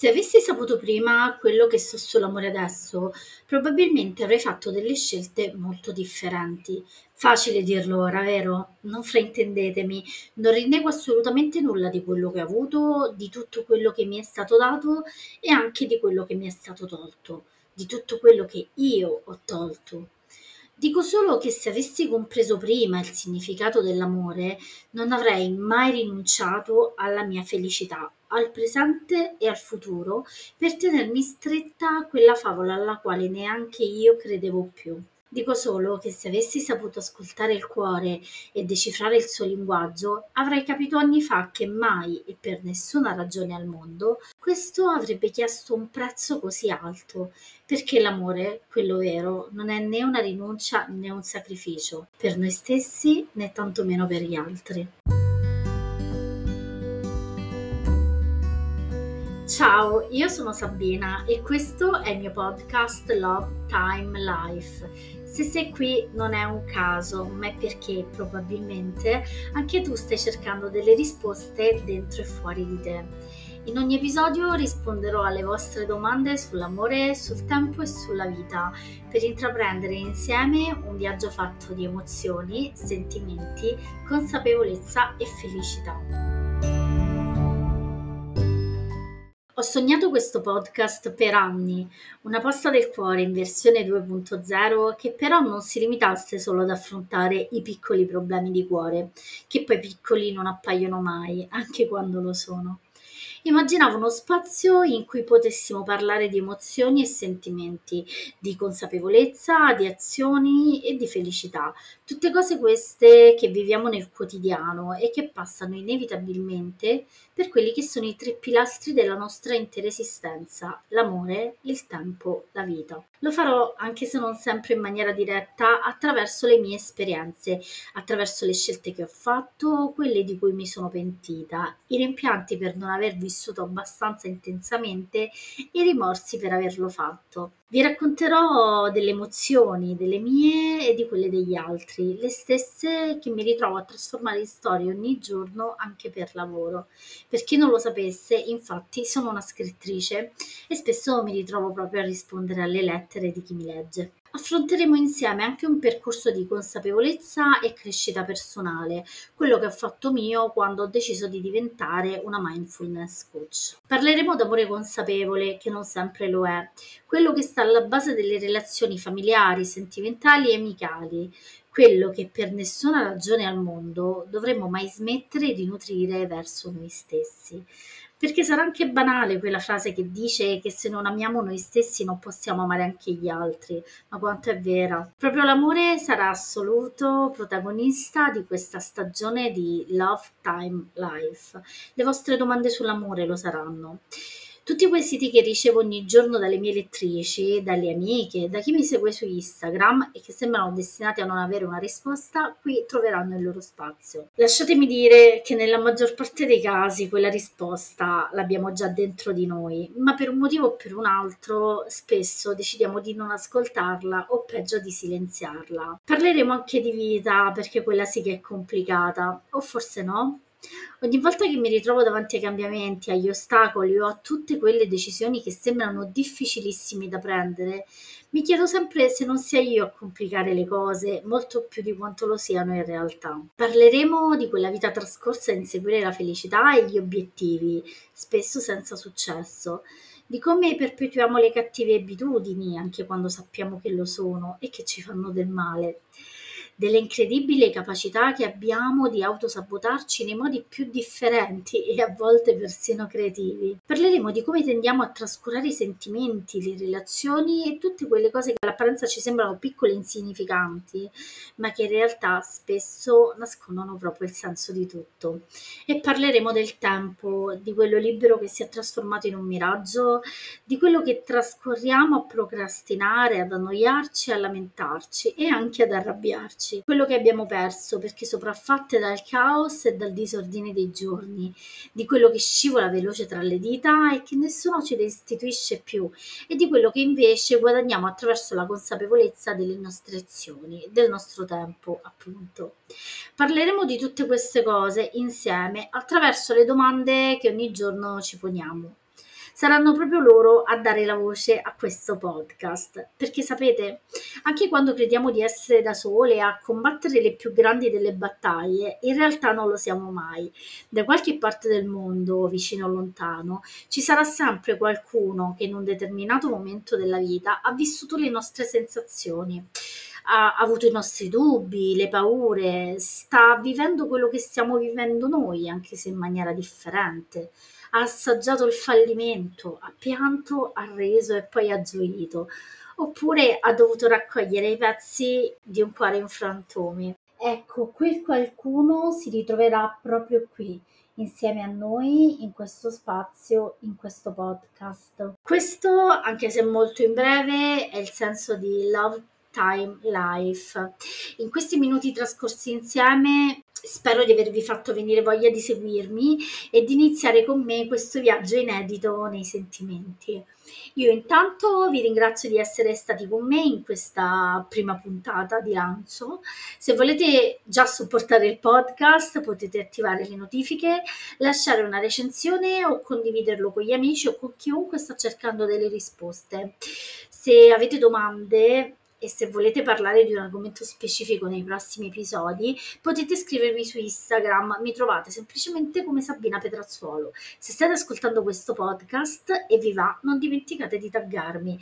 Se avessi saputo prima quello che so sull'amore adesso, probabilmente avrei fatto delle scelte molto differenti. Facile dirlo ora, vero? Non fraintendetemi, non rinnego assolutamente nulla di quello che ho avuto, di tutto quello che mi è stato dato e anche di quello che mi è stato tolto, di tutto quello che io ho tolto. Dico solo che se avessi compreso prima il significato dell'amore, non avrei mai rinunciato alla mia felicità, al presente e al futuro, per tenermi stretta a quella favola alla quale neanche io credevo più. Dico solo che se avessi saputo ascoltare il cuore e decifrare il suo linguaggio, avrei capito anni fa che mai e per nessuna ragione al mondo questo avrebbe chiesto un prezzo così alto, perché l'amore, quello vero, non è né una rinuncia né un sacrificio, per noi stessi né tantomeno per gli altri. Ciao, io sono Sabina e questo è il mio podcast Love Time Life se sei qui non è un caso, ma è perché probabilmente anche tu stai cercando delle risposte dentro e fuori di te. In ogni episodio risponderò alle vostre domande sull'amore, sul tempo e sulla vita, per intraprendere insieme un viaggio fatto di emozioni, sentimenti, consapevolezza e felicità. Ho sognato questo podcast per anni, una posta del cuore in versione 2.0 che però non si limitasse solo ad affrontare i piccoli problemi di cuore, che poi piccoli non appaiono mai, anche quando lo sono immaginavo uno spazio in cui potessimo parlare di emozioni e sentimenti, di consapevolezza, di azioni e di felicità. Tutte cose queste che viviamo nel quotidiano e che passano inevitabilmente per quelli che sono i tre pilastri della nostra intera esistenza, l'amore, il tempo, la vita. Lo farò anche se non sempre in maniera diretta attraverso le mie esperienze, attraverso le scelte che ho fatto, quelle di cui mi sono pentita, i rimpianti per non aver vissuto abbastanza intensamente i rimorsi per averlo fatto. Vi racconterò delle emozioni, delle mie e di quelle degli altri, le stesse che mi ritrovo a trasformare in storie ogni giorno anche per lavoro. Per chi non lo sapesse, infatti, sono una scrittrice e spesso mi ritrovo proprio a rispondere alle lettere di chi mi legge. Affronteremo insieme anche un percorso di consapevolezza e crescita personale, quello che ho fatto mio quando ho deciso di diventare una mindfulness coach. Parleremo d'amore consapevole, che non sempre lo è, quello che sta alla base delle relazioni familiari, sentimentali e amicali, quello che per nessuna ragione al mondo dovremmo mai smettere di nutrire verso noi stessi. Perché sarà anche banale quella frase che dice che se non amiamo noi stessi non possiamo amare anche gli altri, ma quanto è vera. Proprio l'amore sarà assoluto protagonista di questa stagione di Love Time Life. Le vostre domande sull'amore lo saranno. Tutti quei siti che ricevo ogni giorno dalle mie lettrici, dalle amiche, da chi mi segue su Instagram e che sembrano destinati a non avere una risposta, qui troveranno il loro spazio. Lasciatemi dire che nella maggior parte dei casi quella risposta l'abbiamo già dentro di noi, ma per un motivo o per un altro spesso decidiamo di non ascoltarla o peggio di silenziarla. Parleremo anche di vita perché quella sì che è complicata, o forse no? Ogni volta che mi ritrovo davanti ai cambiamenti, agli ostacoli o a tutte quelle decisioni che sembrano difficilissime da prendere, mi chiedo sempre se non sia io a complicare le cose molto più di quanto lo siano in realtà. Parleremo di quella vita trascorsa a inseguire la felicità e gli obiettivi, spesso senza successo, di come perpetuiamo le cattive abitudini anche quando sappiamo che lo sono e che ci fanno del male delle incredibili capacità che abbiamo di autosabotarci nei modi più differenti e a volte persino creativi. Parleremo di come tendiamo a trascurare i sentimenti, le relazioni e tutte quelle cose che all'apparenza ci sembrano piccole e insignificanti, ma che in realtà spesso nascondono proprio il senso di tutto. E parleremo del tempo, di quello libero che si è trasformato in un miraggio, di quello che trascorriamo a procrastinare, ad annoiarci, a lamentarci e anche ad arrabbiarci ricordarci quello che abbiamo perso perché sopraffatte dal caos e dal disordine dei giorni, di quello che scivola veloce tra le dita e che nessuno ci restituisce più e di quello che invece guadagniamo attraverso la consapevolezza delle nostre azioni, del nostro tempo, appunto. Parleremo di tutte queste cose insieme attraverso le domande che ogni giorno ci poniamo. Saranno proprio loro a dare la voce a questo podcast. Perché sapete, anche quando crediamo di essere da sole a combattere le più grandi delle battaglie, in realtà non lo siamo mai. Da qualche parte del mondo, vicino o lontano, ci sarà sempre qualcuno che in un determinato momento della vita ha vissuto le nostre sensazioni ha avuto i nostri dubbi, le paure, sta vivendo quello che stiamo vivendo noi, anche se in maniera differente. Ha assaggiato il fallimento, ha pianto, ha reso e poi ha gioito. Oppure ha dovuto raccogliere i pezzi di un cuore in frantumi. Ecco, quel qualcuno si ritroverà proprio qui, insieme a noi, in questo spazio, in questo podcast. Questo, anche se molto in breve, è il senso di Love Time Life. In questi minuti trascorsi insieme spero di avervi fatto venire voglia di seguirmi e di iniziare con me questo viaggio inedito nei sentimenti. Io intanto vi ringrazio di essere stati con me in questa prima puntata di lancio. Se volete già supportare il podcast potete attivare le notifiche, lasciare una recensione o condividerlo con gli amici o con chiunque sta cercando delle risposte. Se avete domande e se volete parlare di un argomento specifico nei prossimi episodi potete scrivermi su Instagram, mi trovate semplicemente come Sabina Petrazzuolo. Se state ascoltando questo podcast e vi va, non dimenticate di taggarmi